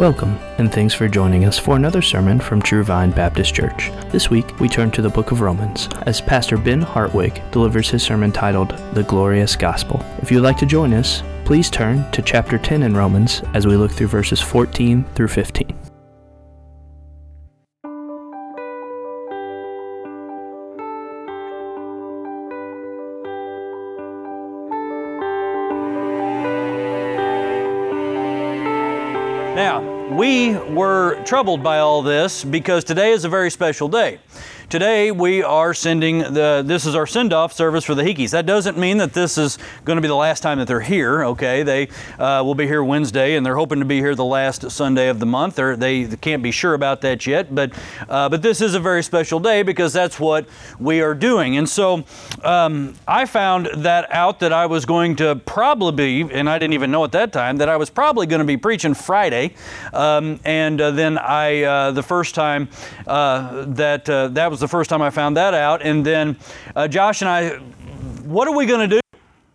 Welcome, and thanks for joining us for another sermon from True Vine Baptist Church. This week, we turn to the book of Romans as Pastor Ben Hartwig delivers his sermon titled The Glorious Gospel. If you'd like to join us, please turn to chapter 10 in Romans as we look through verses 14 through 15. Were troubled by all this because today is a very special day. Today we are sending the, this is our send off service for the Hikis. That doesn't mean that this is going to be the last time that they're here, okay? They uh, will be here Wednesday and they're hoping to be here the last Sunday of the month. They're, they can't be sure about that yet, but, uh, but this is a very special day because that's what we are doing. And so um, I found that out that I was going to probably be, and I didn't even know at that time, that I was probably going to be preaching Friday. Um, and uh, then I, uh, the first time uh, that, uh, that was the first time I found that out. And then uh, Josh and I, what are we going to do?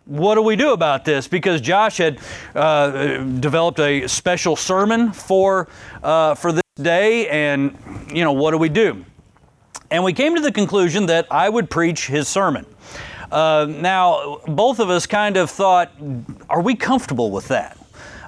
What do we do about this? Because Josh had uh, developed a special sermon for uh, for this day, and you know what do we do? And we came to the conclusion that I would preach his sermon. Uh, now, both of us kind of thought, are we comfortable with that?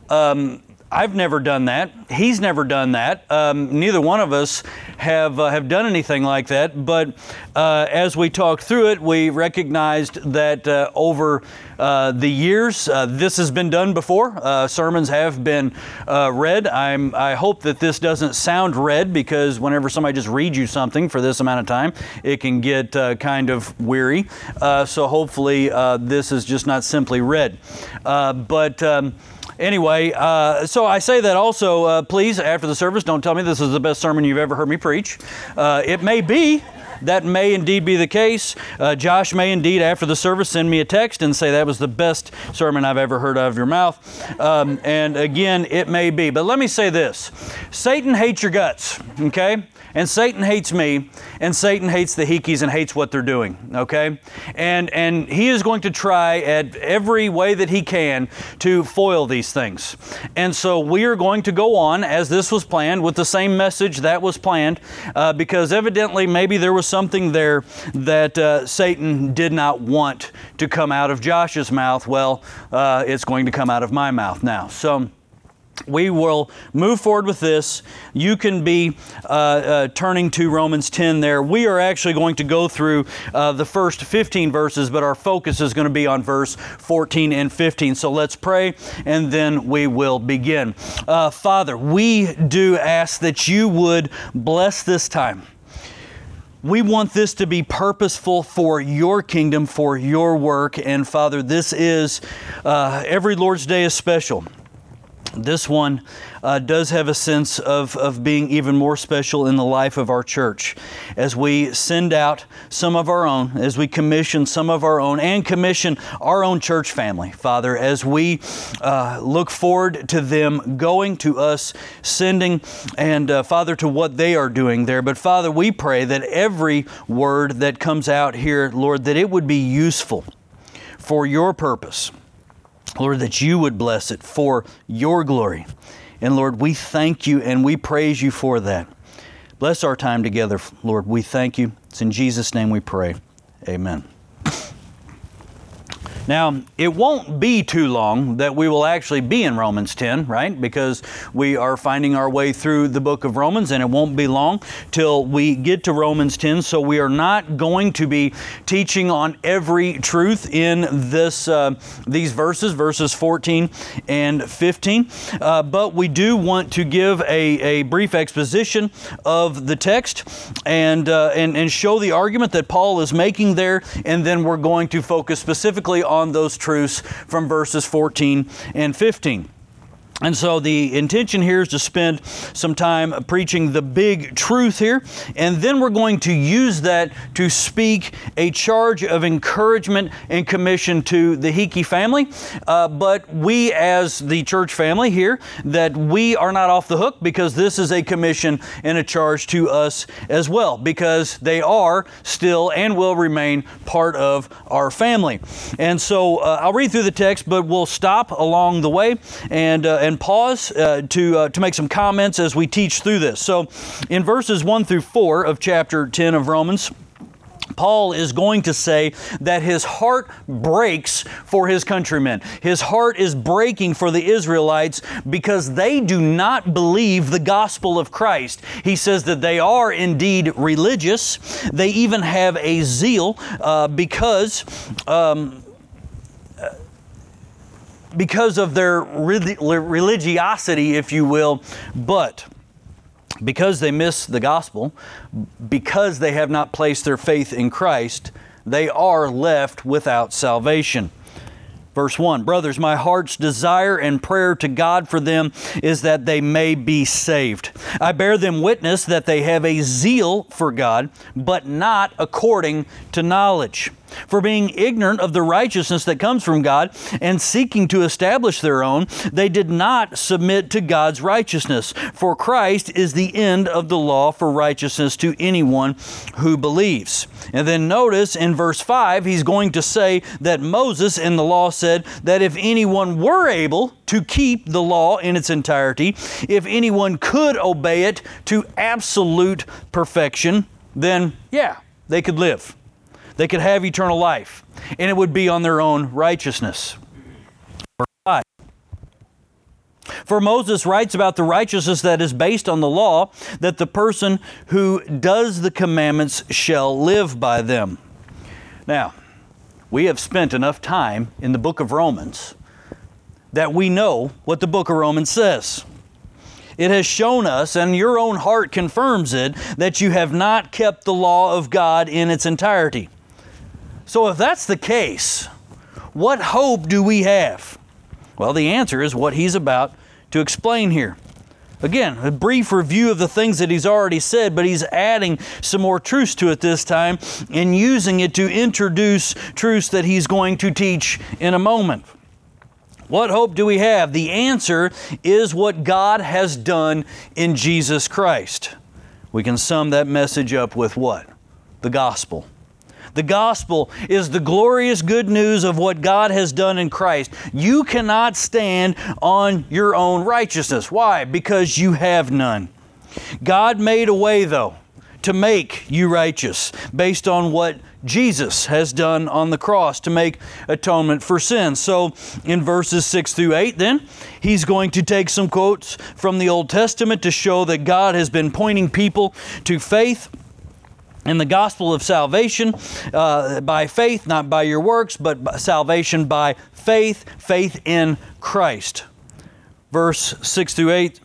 Um, I've never done that. He's never done that. Um, neither one of us have uh, have done anything like that. But uh, as we talked through it, we recognized that uh, over uh, the years, uh, this has been done before. Uh, sermons have been read. I'm, I hope that this doesn't sound read because whenever somebody just reads you something for this amount of time, it can get kind of weary. so hopefully, this is just not simply read. but um, anyway, so I say that also, please, after the service, don't tell me this is the best sermon you've ever heard me preach. Uh, it may be. That may indeed be the case. Uh, Josh may indeed, after the service, send me a text and say that was the best sermon I've ever heard out of your mouth. Um, and again, it may be. But let me say this Satan hates your guts, okay? and Satan hates me, and Satan hates the Hikis and hates what they're doing, okay? And, and he is going to try at every way that he can to foil these things. And so we are going to go on as this was planned with the same message that was planned, uh, because evidently maybe there was something there that uh, Satan did not want to come out of Josh's mouth. Well, uh, it's going to come out of my mouth now. So, we will move forward with this. You can be uh, uh, turning to Romans 10 there. We are actually going to go through uh, the first 15 verses, but our focus is going to be on verse 14 and 15. So let's pray and then we will begin. Uh, Father, we do ask that you would bless this time. We want this to be purposeful for your kingdom, for your work. And Father, this is uh, every Lord's Day is special. This one uh, does have a sense of, of being even more special in the life of our church. As we send out some of our own, as we commission some of our own, and commission our own church family, Father, as we uh, look forward to them going to us, sending, and uh, Father, to what they are doing there. But Father, we pray that every word that comes out here, Lord, that it would be useful for your purpose. Lord, that you would bless it for your glory. And Lord, we thank you and we praise you for that. Bless our time together, Lord. We thank you. It's in Jesus' name we pray. Amen. Now, it won't be too long that we will actually be in Romans 10, right? Because we are finding our way through the book of Romans, and it won't be long till we get to Romans 10. So we are not going to be teaching on every truth in this uh, these verses, verses 14 and 15. Uh, but we do want to give a, a brief exposition of the text and, uh, and and show the argument that Paul is making there, and then we're going to focus specifically on on those truths from verses 14 and 15. And so the intention here is to spend some time preaching the big truth here, and then we're going to use that to speak a charge of encouragement and commission to the Hiki family. Uh, but we, as the church family here, that we are not off the hook because this is a commission and a charge to us as well, because they are still and will remain part of our family. And so uh, I'll read through the text, but we'll stop along the way and. Uh, and pause uh, to, uh, to make some comments as we teach through this. So, in verses 1 through 4 of chapter 10 of Romans, Paul is going to say that his heart breaks for his countrymen. His heart is breaking for the Israelites because they do not believe the gospel of Christ. He says that they are indeed religious. They even have a zeal uh, because. Um, because of their religiosity, if you will, but because they miss the gospel, because they have not placed their faith in Christ, they are left without salvation. Verse 1 Brothers, my heart's desire and prayer to God for them is that they may be saved. I bear them witness that they have a zeal for God, but not according to knowledge for being ignorant of the righteousness that comes from God and seeking to establish their own, they did not submit to God's righteousness. For Christ is the end of the law for righteousness to anyone who believes. And then notice in verse 5, he's going to say that Moses in the law said that if anyone were able to keep the law in its entirety, if anyone could obey it to absolute perfection, then yeah, they could live. They could have eternal life, and it would be on their own righteousness. For Moses writes about the righteousness that is based on the law, that the person who does the commandments shall live by them. Now, we have spent enough time in the book of Romans that we know what the book of Romans says. It has shown us, and your own heart confirms it, that you have not kept the law of God in its entirety. So, if that's the case, what hope do we have? Well, the answer is what he's about to explain here. Again, a brief review of the things that he's already said, but he's adding some more truths to it this time and using it to introduce truths that he's going to teach in a moment. What hope do we have? The answer is what God has done in Jesus Christ. We can sum that message up with what? The gospel. The gospel is the glorious good news of what God has done in Christ. You cannot stand on your own righteousness. Why? Because you have none. God made a way, though, to make you righteous based on what Jesus has done on the cross to make atonement for sin. So in verses 6 through 8, then, he's going to take some quotes from the Old Testament to show that God has been pointing people to faith in the gospel of salvation uh, by faith, not by your works, but salvation by faith, faith in Christ. Verse 6 through 8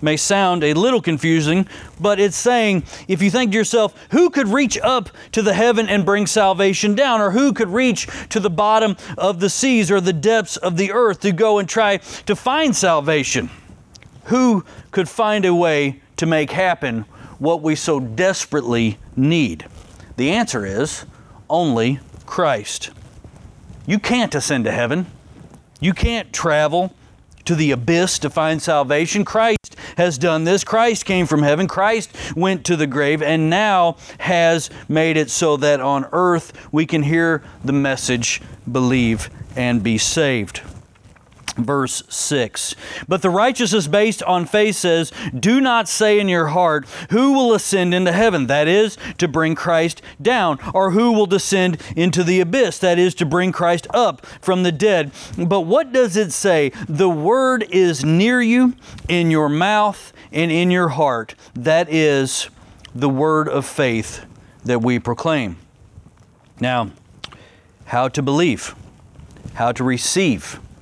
may sound a little confusing, but it's saying, if you think to yourself, who could reach up to the heaven and bring salvation down? Or who could reach to the bottom of the seas or the depths of the earth to go and try to find salvation? Who could find a way to make happen what we so desperately need? The answer is only Christ. You can't ascend to heaven. You can't travel to the abyss to find salvation. Christ has done this. Christ came from heaven. Christ went to the grave and now has made it so that on earth we can hear the message, believe, and be saved verse 6. But the righteousness based on faith says, Do not say in your heart, Who will ascend into heaven? That is, to bring Christ down. Or who will descend into the abyss? That is, to bring Christ up from the dead. But what does it say? The word is near you, in your mouth and in your heart. That is the word of faith that we proclaim. Now, how to believe, how to receive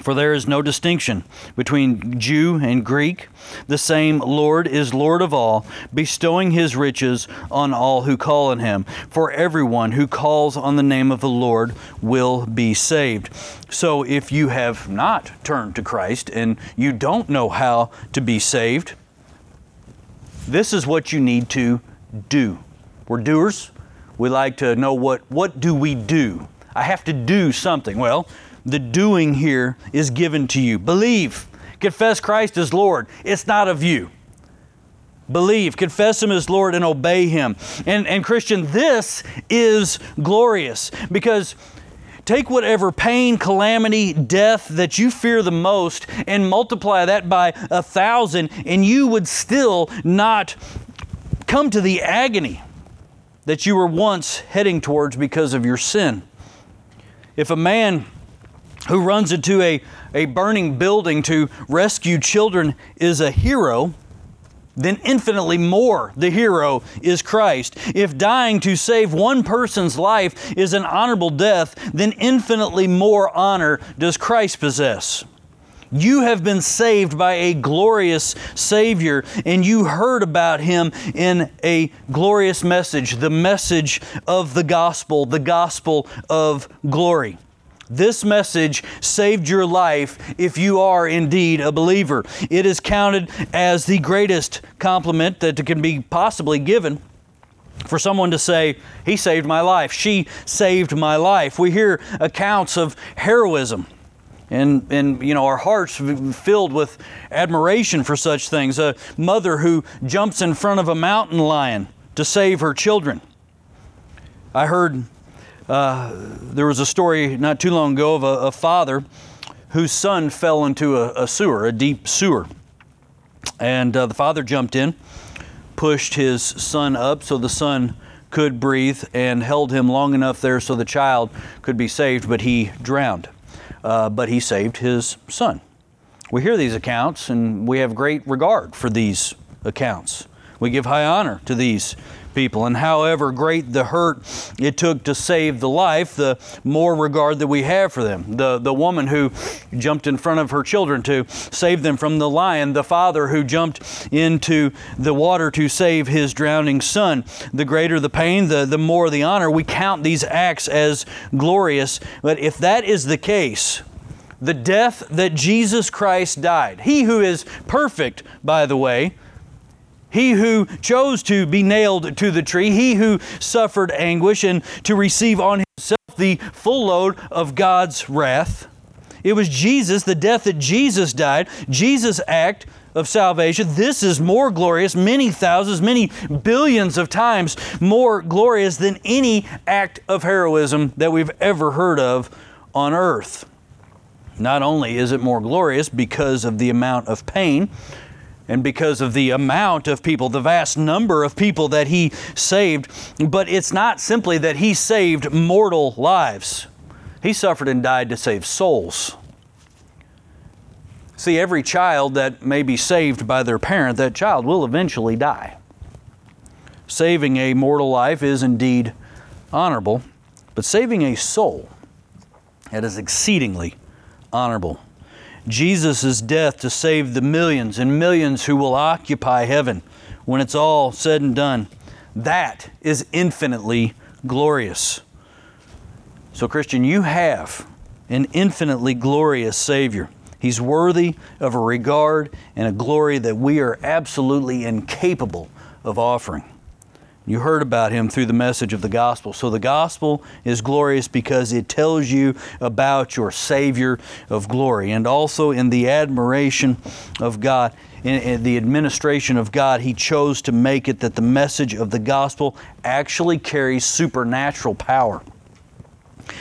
For there is no distinction between Jew and Greek. The same Lord is Lord of all, bestowing his riches on all who call on him. For everyone who calls on the name of the Lord will be saved. So if you have not turned to Christ and you don't know how to be saved, this is what you need to do. We're doers. We like to know what what do we do? I have to do something. Well, the doing here is given to you. Believe. Confess Christ as Lord. It's not of you. Believe, confess Him as Lord, and obey Him. And, and Christian, this is glorious because take whatever pain, calamity, death that you fear the most and multiply that by a thousand, and you would still not come to the agony that you were once heading towards because of your sin. If a man who runs into a, a burning building to rescue children is a hero, then infinitely more the hero is Christ. If dying to save one person's life is an honorable death, then infinitely more honor does Christ possess. You have been saved by a glorious Savior, and you heard about Him in a glorious message the message of the gospel, the gospel of glory. This message saved your life if you are indeed a believer. It is counted as the greatest compliment that can be possibly given for someone to say, He saved my life, she saved my life. We hear accounts of heroism. And, and you know our hearts filled with admiration for such things a mother who jumps in front of a mountain lion to save her children i heard uh, there was a story not too long ago of a, a father whose son fell into a, a sewer, a deep sewer. And uh, the father jumped in, pushed his son up so the son could breathe, and held him long enough there so the child could be saved, but he drowned. Uh, but he saved his son. We hear these accounts and we have great regard for these accounts. We give high honor to these people. And however great the hurt it took to save the life, the more regard that we have for them. The, the woman who jumped in front of her children to save them from the lion, the father who jumped into the water to save his drowning son. The greater the pain, the, the more the honor. We count these acts as glorious. But if that is the case, the death that Jesus Christ died, He who is perfect, by the way, he who chose to be nailed to the tree, he who suffered anguish and to receive on himself the full load of God's wrath. It was Jesus, the death that Jesus died, Jesus' act of salvation. This is more glorious, many thousands, many billions of times more glorious than any act of heroism that we've ever heard of on earth. Not only is it more glorious because of the amount of pain, and because of the amount of people, the vast number of people that he saved. But it's not simply that he saved mortal lives, he suffered and died to save souls. See, every child that may be saved by their parent, that child will eventually die. Saving a mortal life is indeed honorable, but saving a soul, that is exceedingly honorable. Jesus' death to save the millions and millions who will occupy heaven when it's all said and done. That is infinitely glorious. So, Christian, you have an infinitely glorious Savior. He's worthy of a regard and a glory that we are absolutely incapable of offering. You heard about him through the message of the gospel. So the gospel is glorious because it tells you about your Savior of glory. And also in the admiration of God, in, the administration of God, He chose to make it that the message of the gospel actually carries supernatural power.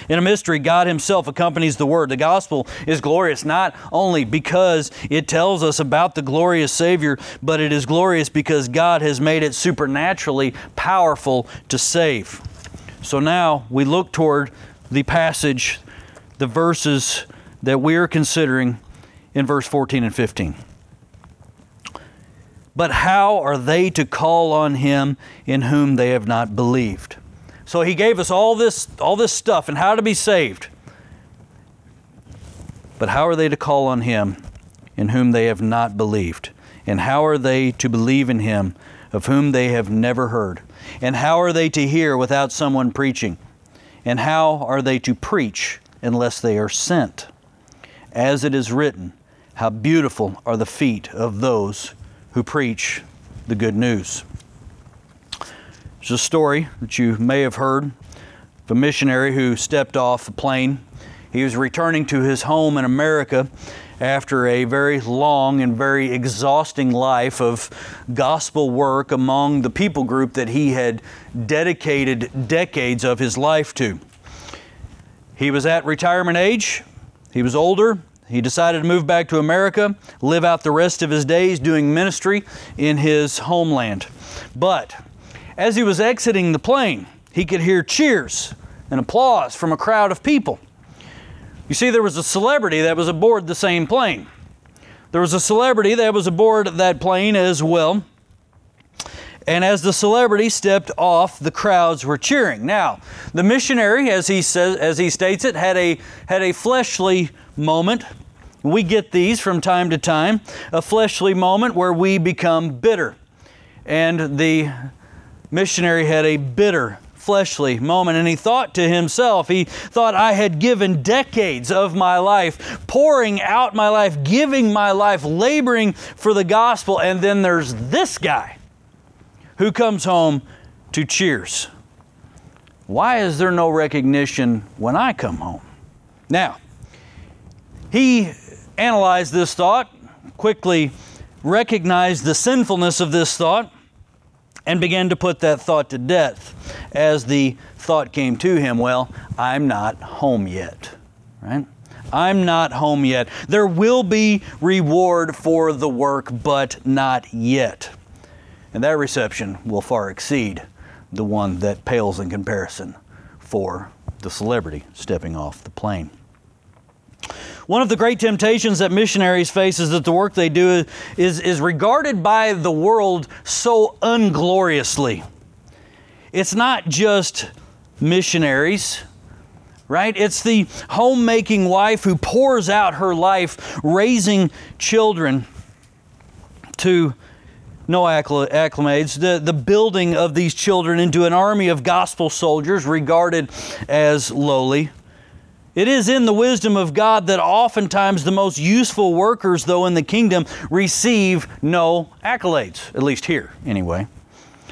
In a mystery, God Himself accompanies the Word. The gospel is glorious not only because it tells us about the glorious Savior, but it is glorious because God has made it supernaturally powerful to save. So now we look toward the passage, the verses that we are considering in verse 14 and 15. But how are they to call on Him in whom they have not believed? So he gave us all this, all this stuff and how to be saved. But how are they to call on him in whom they have not believed? And how are they to believe in him of whom they have never heard? And how are they to hear without someone preaching? And how are they to preach unless they are sent? As it is written, how beautiful are the feet of those who preach the good news. There's a story that you may have heard of a missionary who stepped off a plane. He was returning to his home in America after a very long and very exhausting life of gospel work among the people group that he had dedicated decades of his life to. He was at retirement age, he was older. He decided to move back to America, live out the rest of his days doing ministry in his homeland. But as he was exiting the plane, he could hear cheers and applause from a crowd of people. You see, there was a celebrity that was aboard the same plane. There was a celebrity that was aboard that plane as well. And as the celebrity stepped off, the crowds were cheering. Now, the missionary, as he says, as he states it, had a had a fleshly moment. We get these from time to time, a fleshly moment where we become bitter. And the missionary had a bitter fleshly moment. And he thought to himself, he thought, I had given decades of my life, pouring out my life, giving my life, laboring for the gospel. And then there's this guy who comes home to cheers. Why is there no recognition when I come home? Now, he analyzed this thought, quickly recognized the sinfulness of this thought, and began to put that thought to death as the thought came to him, well, I'm not home yet, right? I'm not home yet. There will be reward for the work, but not yet. And that reception will far exceed the one that pales in comparison for the celebrity stepping off the plane. One of the great temptations that missionaries face is that the work they do is, is regarded by the world so ungloriously. It's not just missionaries, right? It's the homemaking wife who pours out her life raising children to no acclimates, the, the building of these children into an army of gospel soldiers regarded as lowly. It is in the wisdom of God that oftentimes the most useful workers, though in the kingdom, receive no accolades, at least here, anyway.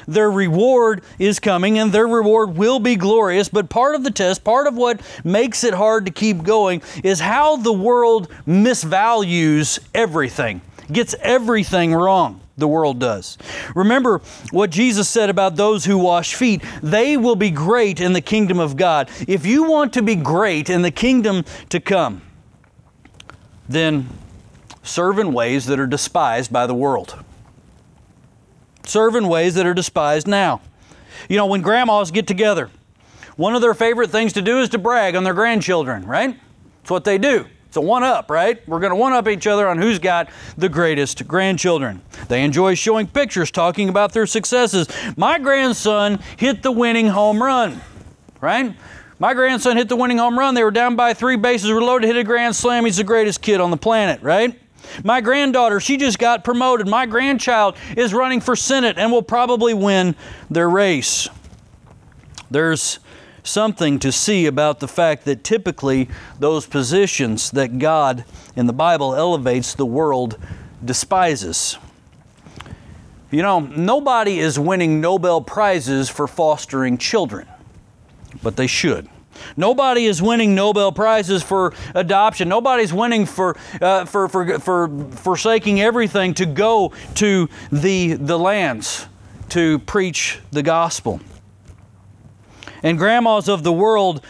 Their reward is coming and their reward will be glorious, but part of the test, part of what makes it hard to keep going, is how the world misvalues everything, gets everything wrong the world does. Remember what Jesus said about those who wash feet. They will be great in the kingdom of God. If you want to be great in the kingdom to come, then serve in ways that are despised by the world. Serve in ways that are despised now. You know, when grandmas get together, one of their favorite things to do is to brag on their grandchildren, right? It's what they do. It's a one up, right? We're going to one up each other on who's got the greatest grandchildren. They enjoy showing pictures, talking about their successes. My grandson hit the winning home run, right? My grandson hit the winning home run. They were down by three bases, were loaded, hit a grand slam. He's the greatest kid on the planet, right? My granddaughter, she just got promoted. My grandchild is running for Senate and will probably win their race. There's something to see about the fact that typically those positions that God in the Bible elevates, the world despises. You know, nobody is winning Nobel Prizes for fostering children, but they should. Nobody is winning Nobel Prizes for adoption. Nobody's winning for, uh, for, for, for forsaking everything to go to the, the lands to preach the gospel. And grandmas of the world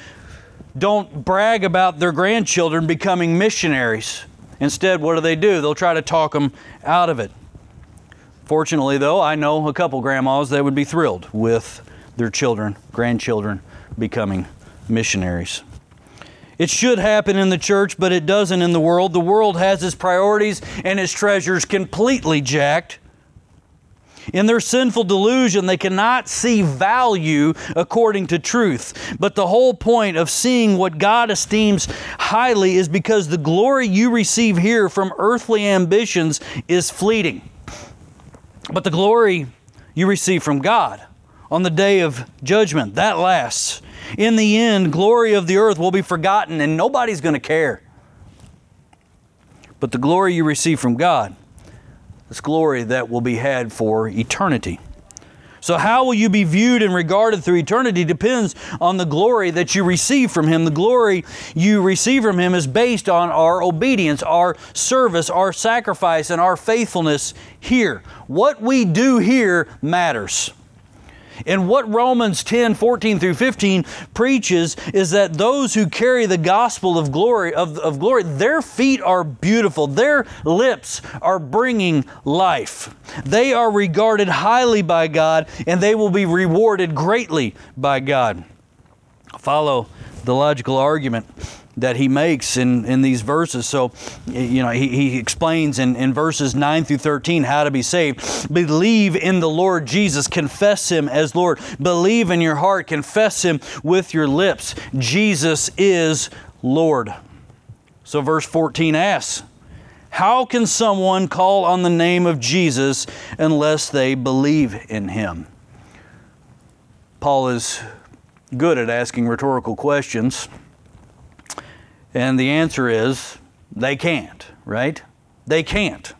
don't brag about their grandchildren becoming missionaries. Instead, what do they do? They'll try to talk them out of it. Fortunately, though, I know a couple grandmas that would be thrilled with their children, grandchildren, becoming missionaries. It should happen in the church, but it doesn't in the world. The world has its priorities and its treasures completely jacked. In their sinful delusion, they cannot see value according to truth. But the whole point of seeing what God esteems highly is because the glory you receive here from earthly ambitions is fleeting. But the glory you receive from God on the day of judgment, that lasts. In the end, glory of the earth will be forgotten and nobody's going to care. But the glory you receive from God, this glory that will be had for eternity. So, how will you be viewed and regarded through eternity depends on the glory that you receive from Him. The glory you receive from Him is based on our obedience, our service, our sacrifice, and our faithfulness here. What we do here matters. And what Romans 10 14 through 15 preaches is that those who carry the gospel of glory, of, of glory, their feet are beautiful, their lips are bringing life. They are regarded highly by God, and they will be rewarded greatly by God. Follow the logical argument that he makes in, in these verses. So, you know, he, he explains in, in verses 9 through 13 how to be saved. Believe in the Lord Jesus, confess him as Lord. Believe in your heart, confess him with your lips. Jesus is Lord. So, verse 14 asks, How can someone call on the name of Jesus unless they believe in him? Paul is good at asking rhetorical questions. And the answer is they can't, right? They can't.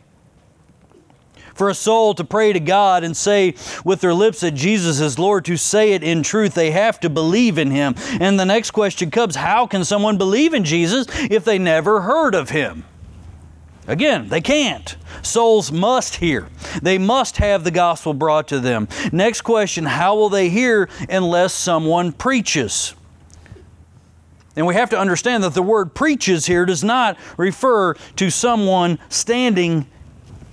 For a soul to pray to God and say with their lips that Jesus is Lord, to say it in truth, they have to believe in Him. And the next question comes how can someone believe in Jesus if they never heard of Him? Again, they can't. Souls must hear. They must have the gospel brought to them. Next question how will they hear unless someone preaches? And we have to understand that the word preaches here does not refer to someone standing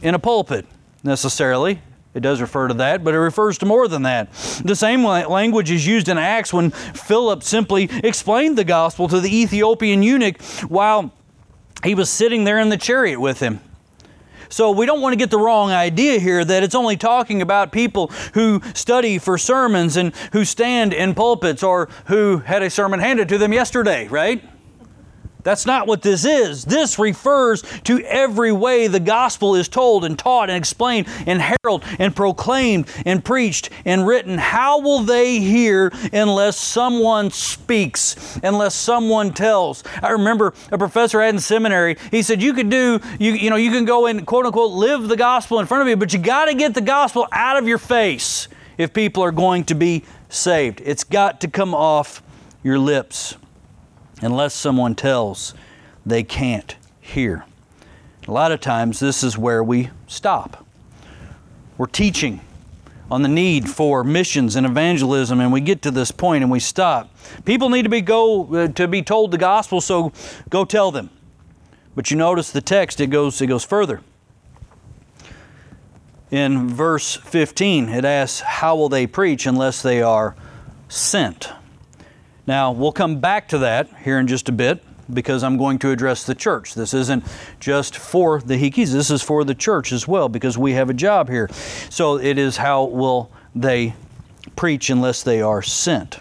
in a pulpit necessarily. It does refer to that, but it refers to more than that. The same language is used in Acts when Philip simply explained the gospel to the Ethiopian eunuch while he was sitting there in the chariot with him. So we don't want to get the wrong idea here that it's only talking about people who study for sermons and who stand in pulpits or who had a sermon handed to them yesterday, right? That's not what this is. This refers to every way the gospel is told and taught and explained and heralded and proclaimed and preached and written. How will they hear unless someone speaks, unless someone tells? I remember a professor I had in seminary, he said, You could do, you, you know, you can go and quote unquote live the gospel in front of you, but you got to get the gospel out of your face if people are going to be saved. It's got to come off your lips unless someone tells, they can't hear. A lot of times, this is where we stop. We're teaching on the need for missions and evangelism, and we get to this point and we stop. People need to be go uh, to be told the gospel, so go tell them. But you notice the text; it goes it goes further. In verse 15, it asks, "How will they preach unless they are sent?" Now, we'll come back to that here in just a bit because I'm going to address the church. This isn't just for the Hikis, this is for the church as well because we have a job here. So it is how will they preach unless they are sent.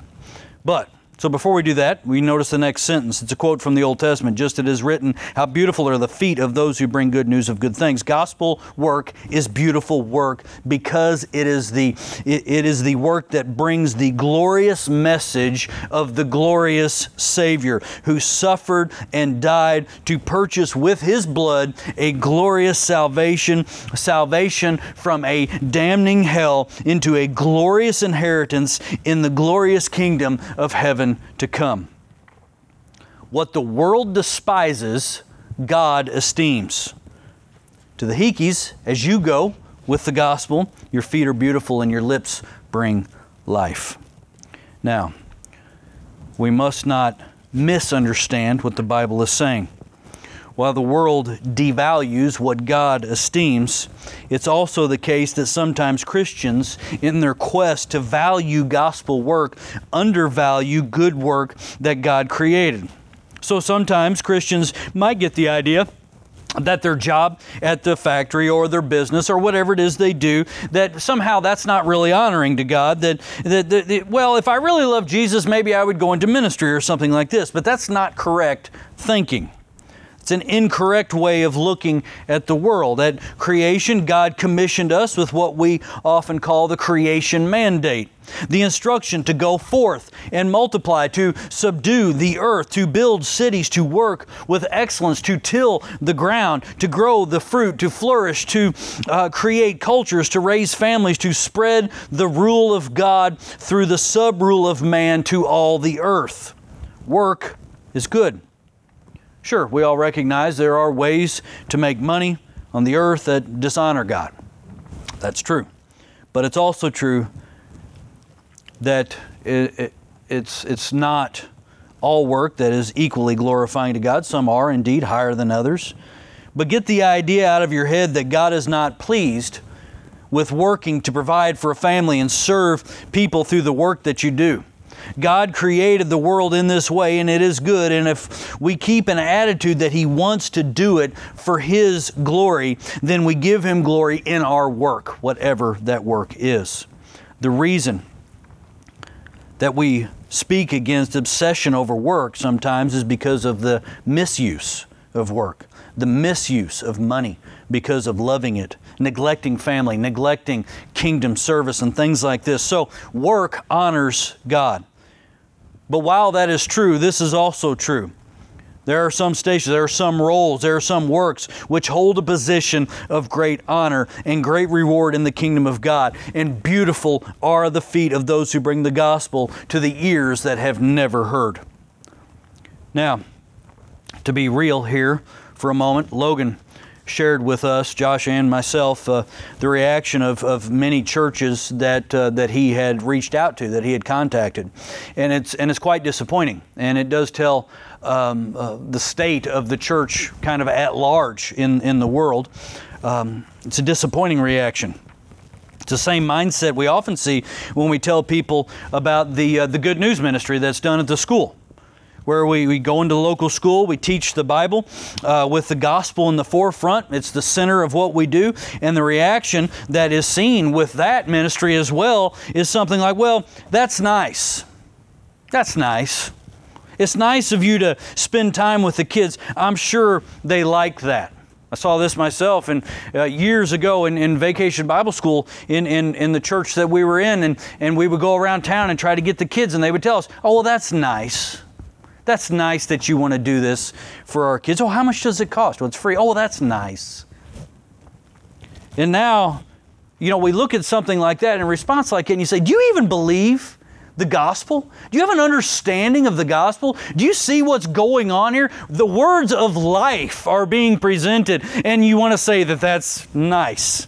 But so before we do that, we notice the next sentence. It's a quote from the Old Testament. Just it is written, How beautiful are the feet of those who bring good news of good things. Gospel work is beautiful work because it is the it, it is the work that brings the glorious message of the glorious Savior who suffered and died to purchase with his blood a glorious salvation, salvation from a damning hell into a glorious inheritance in the glorious kingdom of heaven to come. What the world despises, God esteems. To the Hikis, as you go with the gospel, your feet are beautiful and your lips bring life. Now, we must not misunderstand what the Bible is saying. While the world devalues what God esteems, it's also the case that sometimes Christians, in their quest to value gospel work, undervalue good work that God created. So sometimes Christians might get the idea that their job at the factory or their business or whatever it is they do that somehow that's not really honoring to god that, that, that, that, well if i really love jesus maybe i would go into ministry or something like this but that's not correct thinking It's an incorrect way of looking at the world. At creation, God commissioned us with what we often call the creation mandate the instruction to go forth and multiply, to subdue the earth, to build cities, to work with excellence, to till the ground, to grow the fruit, to flourish, to uh, create cultures, to raise families, to spread the rule of God through the sub rule of man to all the earth. Work is good. Sure, we all recognize there are ways to make money on the earth that dishonor God. That's true. But it's also true that it, it, it's, it's not all work that is equally glorifying to God. Some are indeed higher than others. But get the idea out of your head that God is not pleased with working to provide for a family and serve people through the work that you do. God created the world in this way and it is good. And if we keep an attitude that He wants to do it for His glory, then we give Him glory in our work, whatever that work is. The reason that we speak against obsession over work sometimes is because of the misuse of work, the misuse of money because of loving it, neglecting family, neglecting kingdom service, and things like this. So, work honors God. But while that is true, this is also true. There are some stations, there are some roles, there are some works which hold a position of great honor and great reward in the kingdom of God. And beautiful are the feet of those who bring the gospel to the ears that have never heard. Now, to be real here for a moment, Logan shared with us, Josh and myself, uh, the reaction of, of many churches that uh, that he had reached out to, that he had contacted, and it's and it's quite disappointing, and it does tell um, uh, the state of the church kind of at large in in the world. Um, it's a disappointing reaction. It's the same mindset we often see when we tell people about the uh, the good news ministry that's done at the school where we, we go into local school, we teach the Bible uh, with the gospel in the forefront. It's the center of what we do. And the reaction that is seen with that ministry as well is something like, well, that's nice. That's nice. It's nice of you to spend time with the kids. I'm sure they like that. I saw this myself and uh, years ago in, in vacation Bible school in, in, in the church that we were in, and, and we would go around town and try to get the kids, and they would tell us, Oh, well, that's nice. That's nice that you want to do this for our kids. Oh, how much does it cost? Well, it's free. Oh, well, that's nice. And now, you know, we look at something like that in response like it and you say, Do you even believe the gospel? Do you have an understanding of the gospel? Do you see what's going on here? The words of life are being presented, and you want to say that that's nice.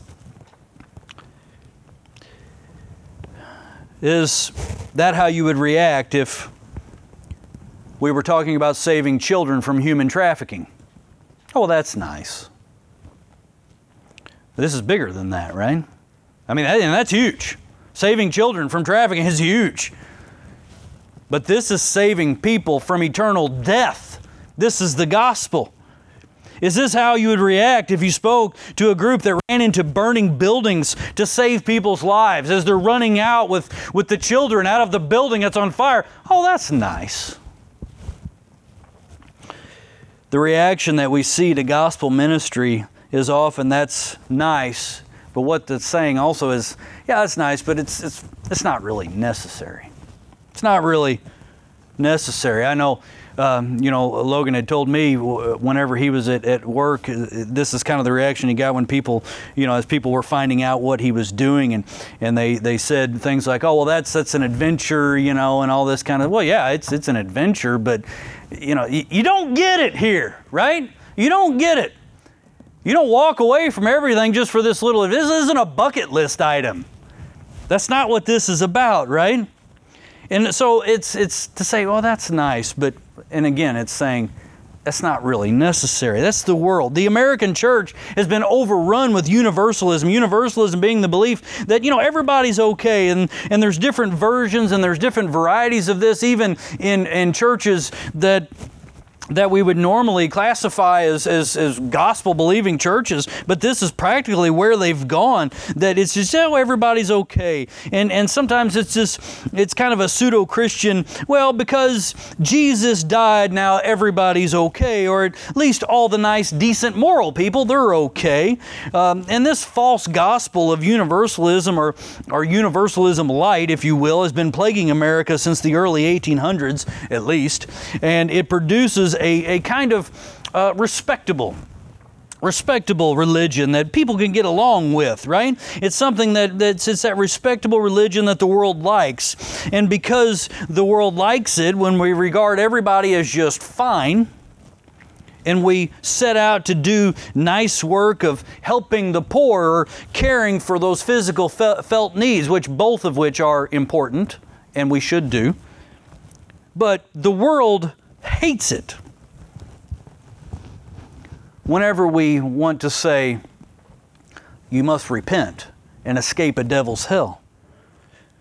Is that how you would react if we were talking about saving children from human trafficking. Oh, that's nice. This is bigger than that, right? I mean, that, that's huge. Saving children from trafficking is huge. But this is saving people from eternal death. This is the gospel. Is this how you would react if you spoke to a group that ran into burning buildings to save people's lives as they're running out with, with the children out of the building that's on fire? Oh, that's nice. The reaction that we see to gospel ministry is often that's nice, but what that's saying also is, yeah, that's nice, but it's, it's, it's not really necessary. It's not really necessary. I know, um, you know, Logan had told me whenever he was at, at work, uh, this is kind of the reaction he got when people, you know, as people were finding out what he was doing, and, and they, they said things like, oh, well, that's, that's an adventure, you know, and all this kind of, well, yeah, it's, it's an adventure, but you know, you, you don't get it here, right? You don't get it. You don't walk away from everything just for this little, this isn't a bucket list item. That's not what this is about, right? And so it's, it's to say, well, that's nice, but, and again, it's saying, that's not really necessary. That's the world. The American church has been overrun with universalism. Universalism being the belief that, you know, everybody's okay and, and there's different versions and there's different varieties of this, even in, in churches that that we would normally classify as, as, as gospel believing churches, but this is practically where they've gone. That it's just, oh, everybody's okay. And, and sometimes it's just, it's kind of a pseudo Christian, well, because Jesus died, now everybody's okay, or at least all the nice, decent, moral people, they're okay. Um, and this false gospel of universalism, or, or universalism light, if you will, has been plaguing America since the early 1800s, at least. And it produces a, a kind of uh, respectable respectable religion that people can get along with, right? It's something that that's it's that respectable religion that the world likes. And because the world likes it, when we regard everybody as just fine, and we set out to do nice work of helping the poor or caring for those physical felt needs, which both of which are important and we should do. But the world hates it whenever we want to say, you must repent and escape a devil's hell.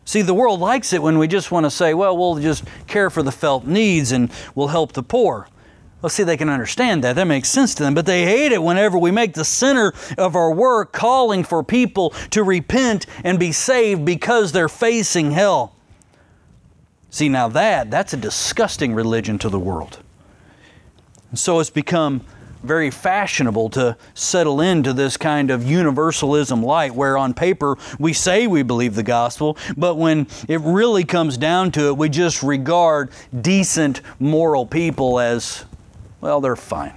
See, the world likes it when we just want to say, well, we'll just care for the felt needs and we'll help the poor. Well, see, they can understand that. That makes sense to them. But they hate it whenever we make the center of our work calling for people to repent and be saved because they're facing hell. See, now that, that's a disgusting religion to the world. And so it's become very fashionable to settle into this kind of universalism light where on paper we say we believe the gospel, but when it really comes down to it, we just regard decent, moral people as, well, they're fine.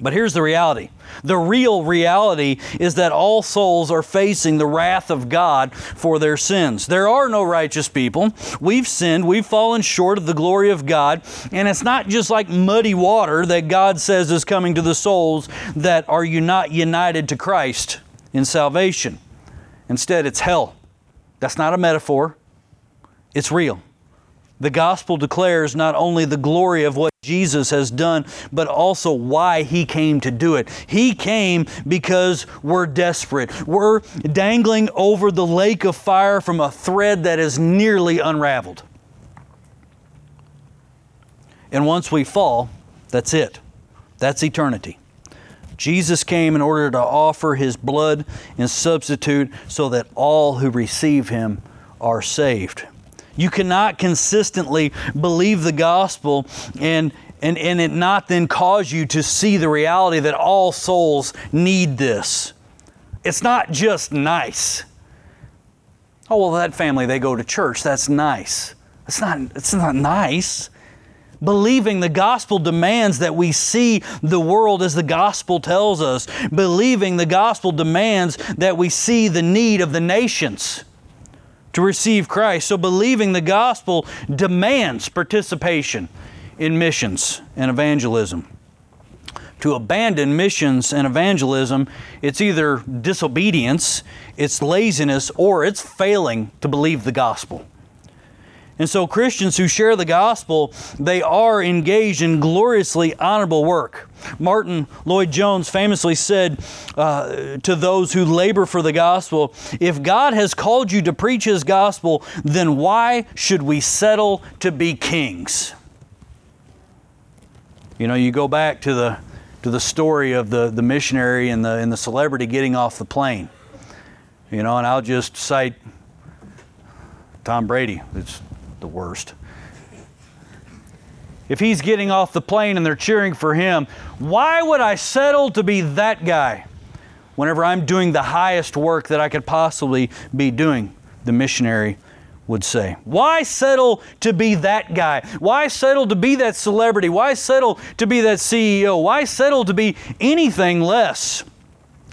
But here's the reality the real reality is that all souls are facing the wrath of God for their sins. There are no righteous people. We've sinned, we've fallen short of the glory of God, and it's not just like muddy water that God says is coming to the souls that are you not united to Christ in salvation. Instead, it's hell. That's not a metaphor, it's real. The gospel declares not only the glory of what Jesus has done, but also why he came to do it. He came because we're desperate. We're dangling over the lake of fire from a thread that is nearly unraveled. And once we fall, that's it. That's eternity. Jesus came in order to offer his blood in substitute so that all who receive him are saved. You cannot consistently believe the gospel and and, and it not then cause you to see the reality that all souls need this. It's not just nice. Oh, well, that family, they go to church. That's nice. It's not, it's not nice. Believing the gospel demands that we see the world as the gospel tells us. Believing the gospel demands that we see the need of the nations to receive Christ. So believing the gospel demands participation in missions and evangelism. To abandon missions and evangelism, it's either disobedience, it's laziness, or it's failing to believe the gospel. And so, Christians who share the gospel, they are engaged in gloriously honorable work. Martyn Lloyd-Jones famously said uh, to those who labor for the gospel If God has called you to preach His gospel, then why should we settle to be kings? You know, you go back to the, to the story of the, the missionary and the, and the celebrity getting off the plane. You know, and I'll just cite Tom Brady. It's the worst. If he's getting off the plane and they're cheering for him, why would I settle to be that guy whenever I'm doing the highest work that I could possibly be doing? The missionary would say. Why settle to be that guy? Why settle to be that celebrity? Why settle to be that CEO? Why settle to be anything less?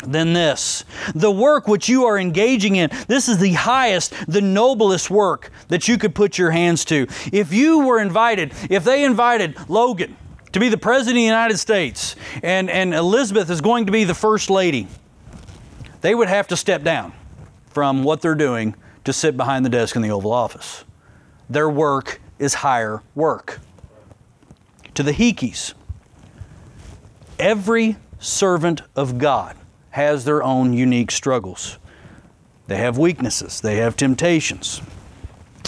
Than this. The work which you are engaging in, this is the highest, the noblest work that you could put your hands to. If you were invited, if they invited Logan to be the President of the United States and, and Elizabeth is going to be the First Lady, they would have to step down from what they're doing to sit behind the desk in the Oval Office. Their work is higher work. To the Hickey's, every servant of God has their own unique struggles. They have weaknesses, they have temptations.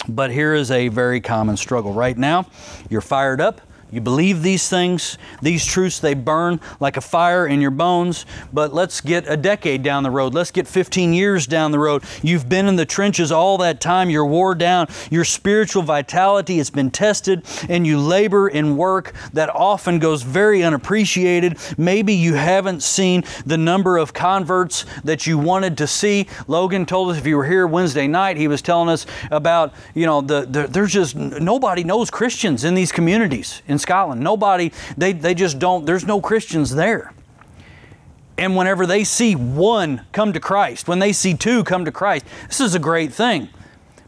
But here is a very common struggle. Right now, you're fired up You believe these things, these truths, they burn like a fire in your bones. But let's get a decade down the road. Let's get 15 years down the road. You've been in the trenches all that time. You're wore down. Your spiritual vitality has been tested, and you labor in work that often goes very unappreciated. Maybe you haven't seen the number of converts that you wanted to see. Logan told us if you were here Wednesday night, he was telling us about, you know, the, the there's just nobody knows Christians in these communities. In Scotland. Nobody, they, they just don't, there's no Christians there. And whenever they see one come to Christ, when they see two come to Christ, this is a great thing.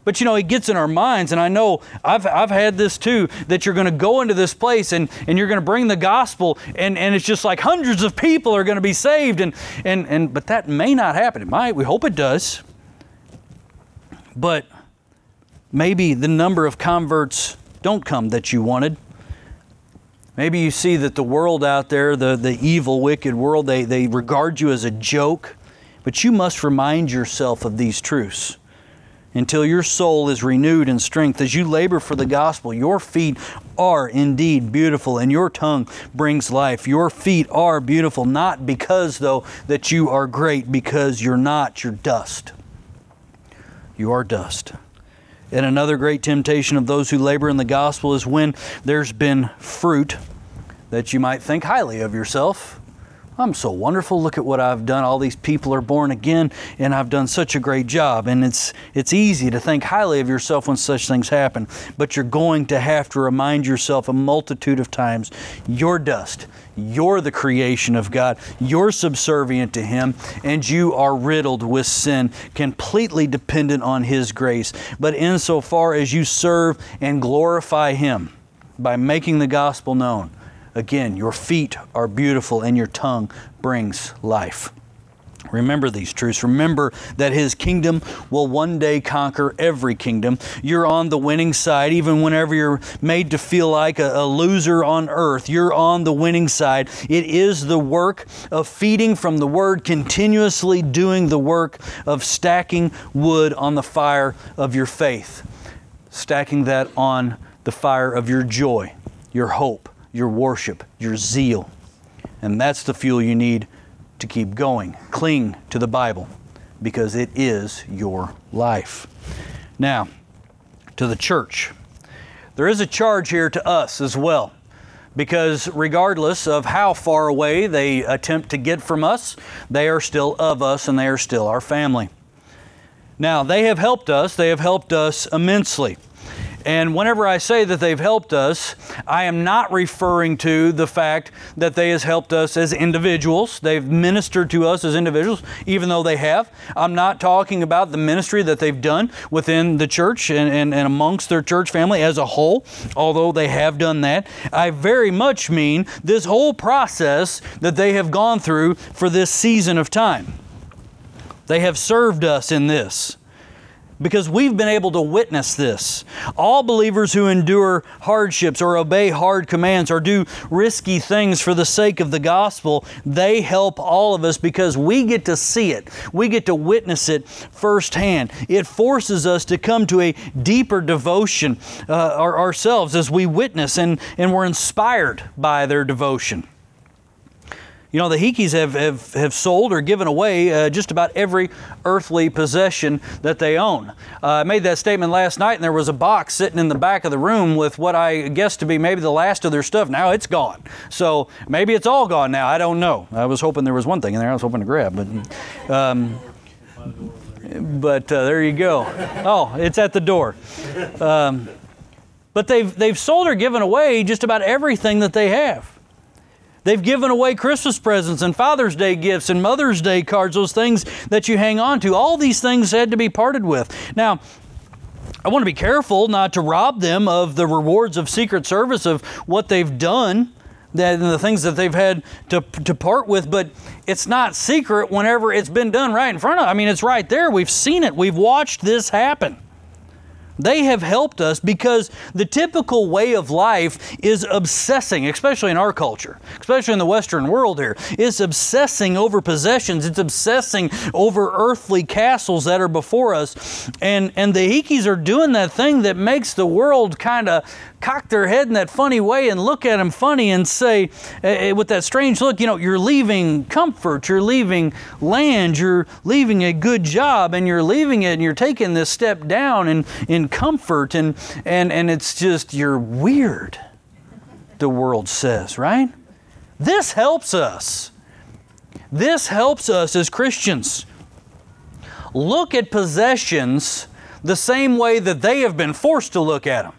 But you know, it gets in our minds, and I know I've, I've had this too that you're going to go into this place and, and you're going to bring the gospel, and, and it's just like hundreds of people are going to be saved. And, and, and, but that may not happen. It might. We hope it does. But maybe the number of converts don't come that you wanted. Maybe you see that the world out there, the, the evil, wicked world, they, they regard you as a joke, but you must remind yourself of these truths until your soul is renewed in strength. As you labor for the gospel, your feet are indeed beautiful and your tongue brings life. Your feet are beautiful, not because, though, that you are great, because you're not, you're dust. You are dust. And another great temptation of those who labor in the gospel is when there's been fruit that you might think highly of yourself. I'm so wonderful. Look at what I've done. All these people are born again, and I've done such a great job. And it's it's easy to think highly of yourself when such things happen, but you're going to have to remind yourself a multitude of times you're dust. You're the creation of God. You're subservient to Him, and you are riddled with sin, completely dependent on His grace. But insofar as you serve and glorify Him by making the gospel known, Again, your feet are beautiful and your tongue brings life. Remember these truths. Remember that His kingdom will one day conquer every kingdom. You're on the winning side, even whenever you're made to feel like a, a, loser on earth. You're on the winning side. It is the work of feeding from the Word, continuously doing the work of stacking wood on the fire of your faith, stacking that on the fire of your joy, your hope your worship, your zeal. And that's the fuel you need to keep going. Cling to the Bible because it is your life. Now, to the church. There is a charge here to us as well because regardless of how far away they attempt to get from us, they are still of us and they are still our family. Now, they have helped us, they have helped us immensely. And whenever I say that they've helped us, I am not referring to the fact that they has helped us as individuals. They've ministered to us as individuals, even though they have. I'm not talking about the ministry that they've done within the church and, and, and amongst their church family as a whole, although they have done that. I very much mean this whole process that they have gone through for this season of time. They have served us in this because we've been able to witness this. All believers who endure hardships or obey hard commands or do risky things for the sake of the gospel, they help all of us because we get to see it. We get to witness it firsthand. It forces us to come to a deeper devotion uh, ourselves as we witness and, and we're inspired by their devotion. You know, the Hikis have, have, have sold or given away uh, just about every earthly possession that they own. Uh, I made that statement last night, and there was a box sitting in the back of the room with what I guess to be maybe the last of their stuff. Now it's gone. So maybe it's all gone now. I don't know. I was hoping there was one thing in there I was hoping to grab, but. Um, but uh, there you go. Oh, it's at the door. Um, but they've, they've sold or given away just about everything that they have. They've given away Christmas presents and Father's Day gifts and Mother's Day cards, those things that you hang on to. All these things had to be parted with. Now, I want to be careful not to rob them of the rewards of Secret Service of what they've done and the things that they've had to, to part with, but it's not secret whenever it's been done right in front of. I mean, it's right there. We've seen it. We've watched this happen. They have helped us because the typical way of life is obsessing, especially in our culture, especially in the Western world here, is obsessing over possessions. It's obsessing over earthly castles that are before us. And, and the Hikis are doing that thing that makes the world kind of cock their head in that funny way and look at them funny and say, uh, with that strange look, you know, you're leaving comfort, you're leaving land, you're leaving a good job, and you're leaving it and you're taking this step down in, in comfort, and, and, and it's just, you're weird, the world says, right? This helps us. This helps us as Christians. Look at possessions the same way that they have been forced to look at them.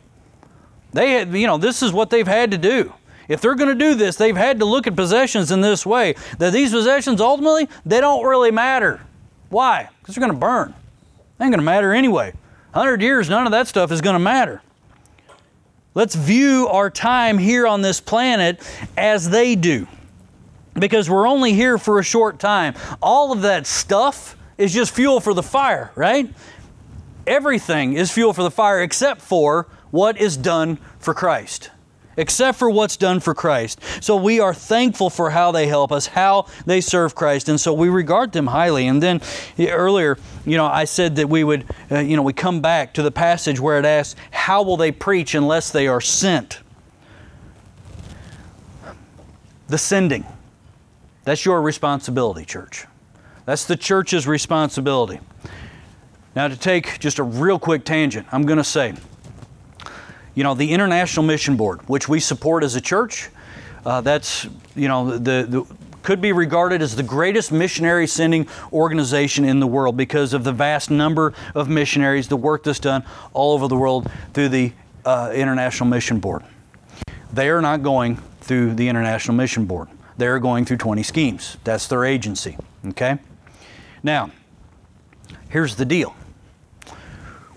They, you know, this is what they've had to do. If they're going to do this, they've had to look at possessions in this way. That these possessions ultimately they don't really matter. Why? Because they're going to burn. They ain't going to matter anyway. Hundred years, none of that stuff is going to matter. Let's view our time here on this planet as they do, because we're only here for a short time. All of that stuff is just fuel for the fire, right? Everything is fuel for the fire except for what is done for Christ. Except for what's done for Christ. So we are thankful for how they help us, how they serve Christ, and so we regard them highly. And then earlier, you know, I said that we would, uh, you know, we come back to the passage where it asks, How will they preach unless they are sent? The sending. That's your responsibility, church. That's the church's responsibility. Now, to take just a real quick tangent, I'm going to say, you know, the International Mission Board, which we support as a church, uh, that's, you know, the, the could be regarded as the greatest missionary sending organization in the world because of the vast number of missionaries, the work that's done all over the world through the uh, International Mission Board. They are not going through the International Mission Board. They're going through 20schemes. That's their agency. Okay? Now, here's the deal.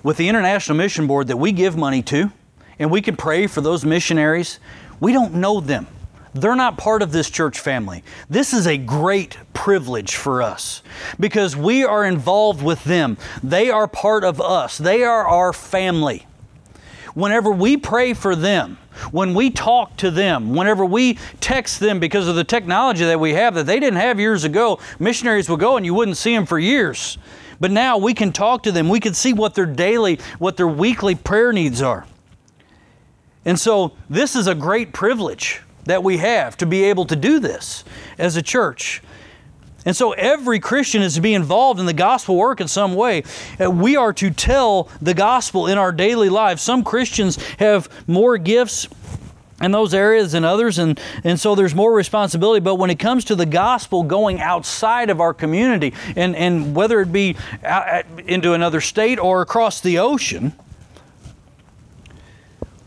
With the International Mission Board that we give money to, and we can pray for those missionaries. We don't know them. They're not part of this church family. This is a great privilege for us because we are involved with them. They are part of us, they are our family. Whenever we pray for them, when we talk to them, whenever we text them because of the technology that we have that they didn't have years ago, missionaries would go and you wouldn't see them for years. But now we can talk to them. We can see what their daily, what their weekly prayer needs are. And so this is a great privilege that we have to be able to do this as a church. And so every Christian is to be involved in the gospel work in some way. Uh, we are to tell the gospel in our daily lives. Some Christians have more gifts in those areas and others, and, and so there's more responsibility. But when it comes to the gospel going outside of our community, and, and whether it be into another state or across the ocean,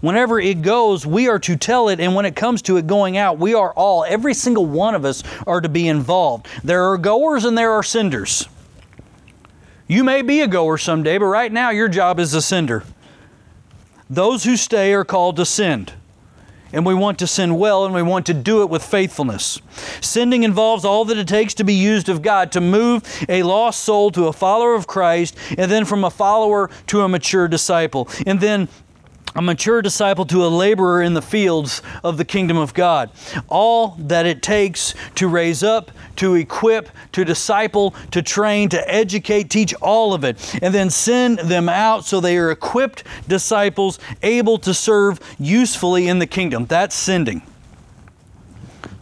Whenever it goes, we are to tell it, and when it comes to it going out, we are all, every single one of us, are to be involved. There are goers and there are senders. You may be a goer someday, but right now your job is a sender. Those who stay are called to send. And we want to send well and we want to do it with faithfulness. Sending involves all that it takes to be used of God, to move a lost soul to a follower of Christ, and then from a follower to a mature disciple. And then a mature disciple to a laborer in the fields of the kingdom of God. All that it takes to raise up, to equip, to disciple, to train, to educate, teach all of it, and then send them out so they are equipped disciples able to serve usefully in the kingdom. That's sending.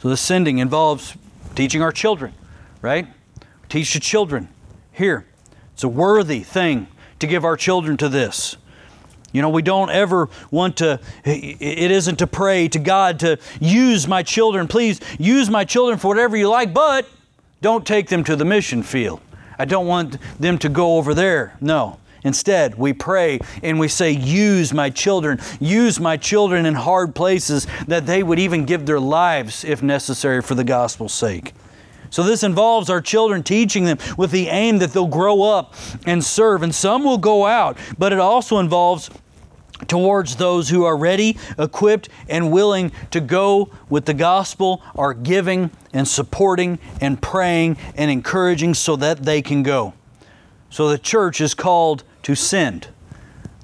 So the sending involves teaching our children, right? Teach the children. Here, it's a worthy thing to give our children to this. You know, we don't ever want to, it isn't to pray to God to use my children. Please use my children for whatever you like, but don't take them to the mission field. I don't want them to go over there. No. Instead, we pray and we say, Use my children, use my children in hard places that they would even give their lives if necessary for the gospel's sake. So, this involves our children teaching them with the aim that they'll grow up and serve. And some will go out, but it also involves towards those who are ready, equipped, and willing to go with the gospel, are giving and supporting and praying and encouraging so that they can go. So, the church is called to send.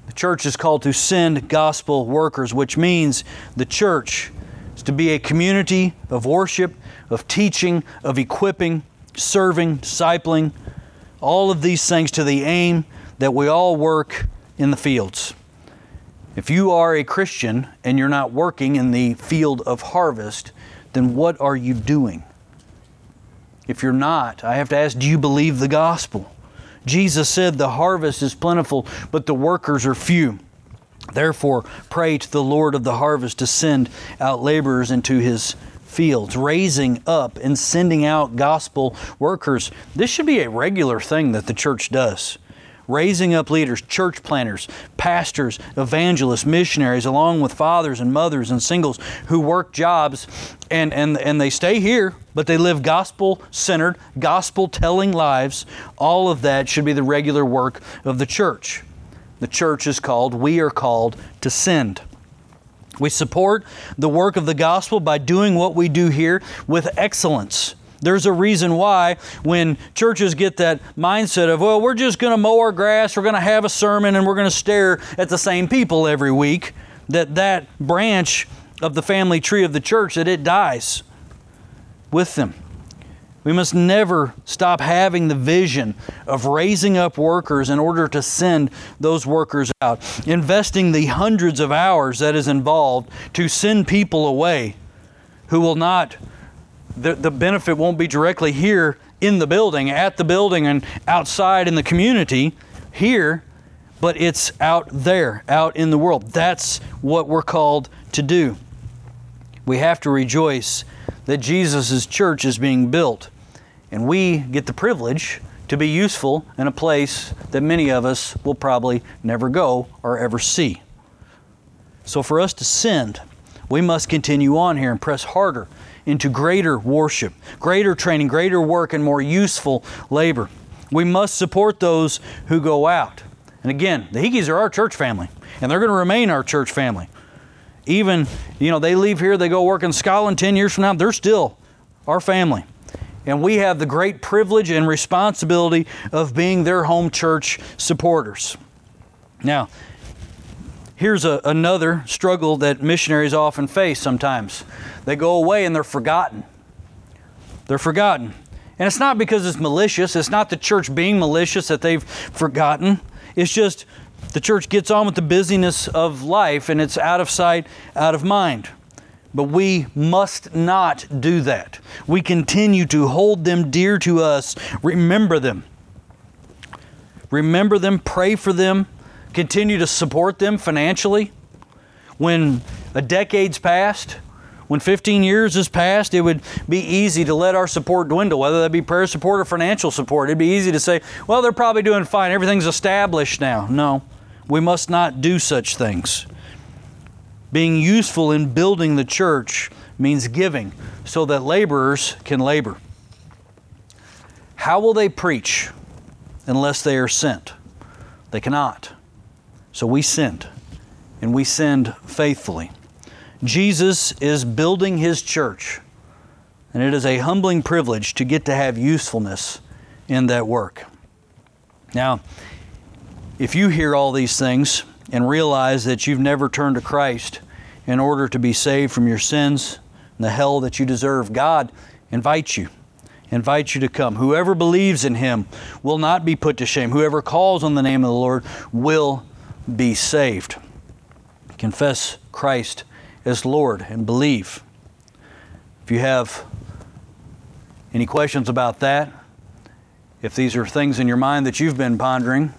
The church is called to send gospel workers, which means the church is to be a community of worship, of teaching, of equipping, serving, discipling, all of these things to the aim that we all work in the fields. If you are a Christian and you're not working in the field of harvest, then what are you doing? If you're not, I have to ask do you believe the gospel? Jesus said, The harvest is plentiful, but the workers are few. Therefore, pray to the Lord of the harvest to send out laborers into his fields, raising up and sending out gospel workers. This should be a regular thing that the church does raising up leaders, church planters, pastors, evangelists, missionaries, along with fathers and mothers and singles who work jobs and, and, and they stay here, but they live gospel centered, gospel telling lives. All of that should be the regular work of the church. The church is called, we are called to send. We support the work of the gospel by doing what we do here with excellence there's a reason why when churches get that mindset of, well, we're just going to mow our grass, we're going to have a sermon, and we're going to stare at the same people every week, that that branch of the family tree of the church, that it dies with them. We must never stop having the vision of raising up workers in order to send those workers out, investing the hundreds of hours that is involved to send people away who will not the, the benefit won't be directly here in the building, at the building, and outside in the community here, but it's out there, out in the world. That's what we're called to do. We have to rejoice that Jesus' church is being built, and we get the privilege to be useful in a place that many of us will probably never go or ever see. So, for us to send, we must continue on here and press harder into greater worship, greater training, greater work, and more useful labor. We must support those who go out. And again, the Higgies are our church family, and they're going to remain our church family. Even, you know, they leave here, they go work in Scotland 10 years from now, they're still our family. And we have the great privilege and responsibility of being their home church supporters. Now, here's a, another struggle that missionaries often face sometimes they go away and they're forgotten. They're forgotten. And it's not because it's malicious, it's not the church being malicious that they've forgotten. It's just the church gets on with the busyness of life and it's out of sight, out of mind. But we must not do that. We continue to hold them dear to us, remember them. Remember them, pray for them, continue to support them financially. When a decade's passed, when 15 years has passed, it would be easy to let our support dwindle, whether that be prayer support or financial support. It'd be easy to say, well, they're probably doing fine. Everything's established now. No, we must not do such things. Being useful in building the church means giving so that laborers can labor. How will they preach unless they are sent? They cannot. So we send, and we send faithfully. Jesus is building his church, and it is a humbling privilege to get to have usefulness in that work. Now, if you hear all these things and realize that you've never turned to Christ in order to be saved from your sins and the hell that you deserve, God invites you. Invites you to come. Whoever believes in him will not be put to shame. Whoever calls on the name of the Lord will be saved. Confess Christ as Lord and believe. If you have any questions about that, if these are things in your mind that you've been pondering,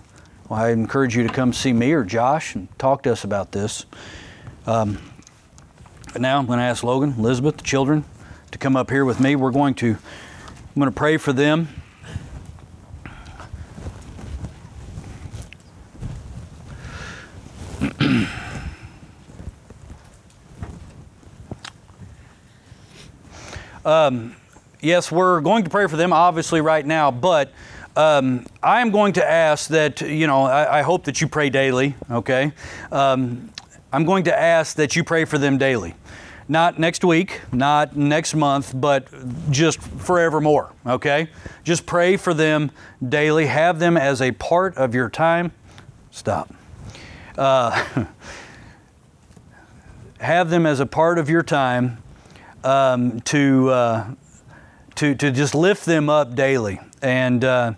well, I encourage you to come see me or Josh and talk to us about this. Um, but now I'm going to ask Logan, Elizabeth, the children, to come up here with me. We're going to, I'm going to pray for them. Um, yes, we're going to pray for them, obviously, right now, but um, I am going to ask that, you know, I, I hope that you pray daily, okay? Um, I'm going to ask that you pray for them daily. Not next week, not next month, but just forevermore, okay? Just pray for them daily. Have them as a part of your time. Stop. uh, have them as a part of your time um, to, uh, to, to just lift them up daily. And uh,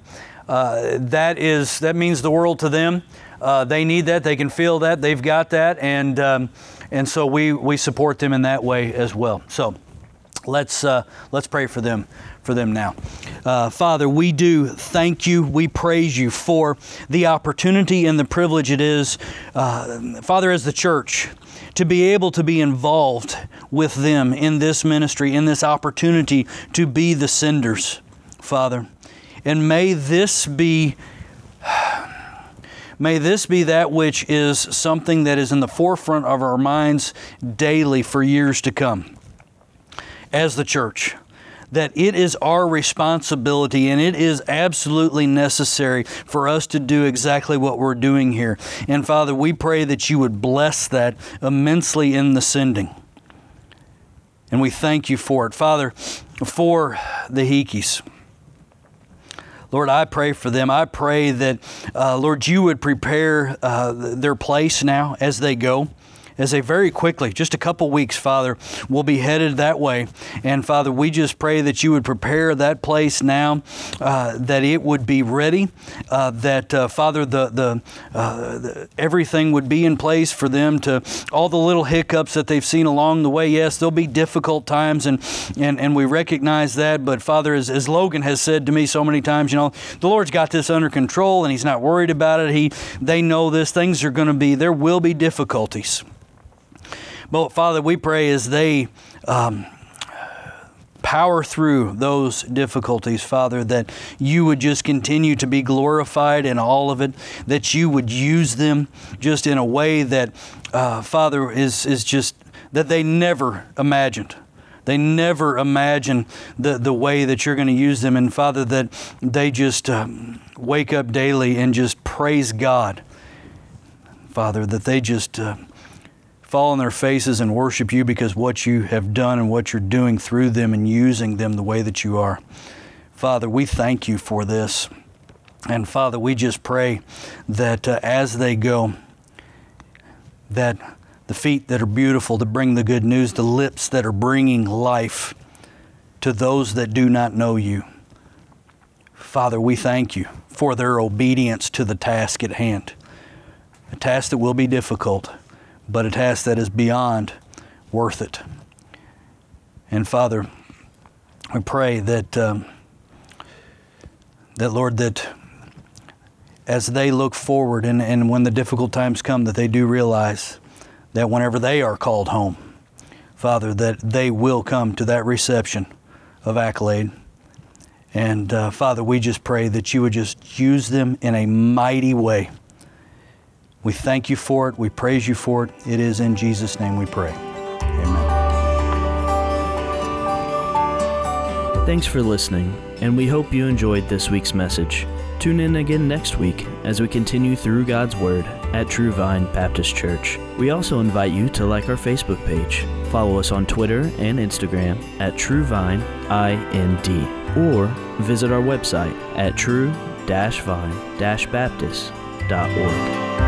uh, that, is, that means the world to them. Uh, they need that. They can feel that. They've got that. And, um, and so we, we support them in that way as well. So let's, uh, let's pray for them for them now. Uh, Father, we do thank you. We praise you for the opportunity and the privilege it is, uh, Father, as the church, to be able to be involved with them in this ministry, in this opportunity to be the senders, Father. And may this be. May this be that which is something that is in the forefront of our minds daily for years to come as the church that it is our responsibility and it is absolutely necessary for us to do exactly what we're doing here. And Father, we pray that you would bless that immensely in the sending. And we thank you for it. Father, for the Hikis. Lord, I pray for them. I pray that, uh, Lord, you would prepare uh, their place now as they go as they very quickly, just a couple weeks, Father, will be headed that way. And Father, we just pray that you would prepare that place now, uh, that it would be ready, uh, that uh, Father, the, the, uh, the, everything would be in place for them to all the little hiccups that they've seen along the way. Yes, there'll be difficult times, and and and we recognize that. But Father, as, as Logan has said to me so many times, you know, the Lord's got this under control, and He's not worried about it. He they know this. Things are going to be there will be difficulties. But Father, we pray as they um, power through those difficulties, Father, that you would just continue to be glorified in all of it, that you would use them just in a way that, uh, Father, is, is just that they never imagined. They never imagine the, the way that you're going to use them. And Father, that they just um, wake up daily and just praise God. Father, that they just. Uh, fall on their faces and worship you because what you have done and what you're doing through them and using them the way that you are. Father, we thank you for this. And Father, we just pray that uh, as they go, that the feet that are beautiful to bring the good news, the lips that are bringing life to those that do not know you. Father, we thank you for their obedience to the task at hand, a task that will be difficult but a task that is beyond worth it. And Father, we pray that um, that Lord that as they look forward and, and when the difficult times come that they do realize that whenever they are called home, Father, that they will come to that reception of accolade. And uh, Father, we just pray that you would just use them in a mighty way we thank you for it. We praise you for it. It is in Jesus' name we pray. Amen. Thanks for listening, and we hope you enjoyed this week's message. Tune in again next week as we continue through God's Word at True Vine Baptist Church. We also invite you to like our Facebook page, follow us on Twitter and Instagram at TrueVine IND, or visit our website at true-vine-baptist.org.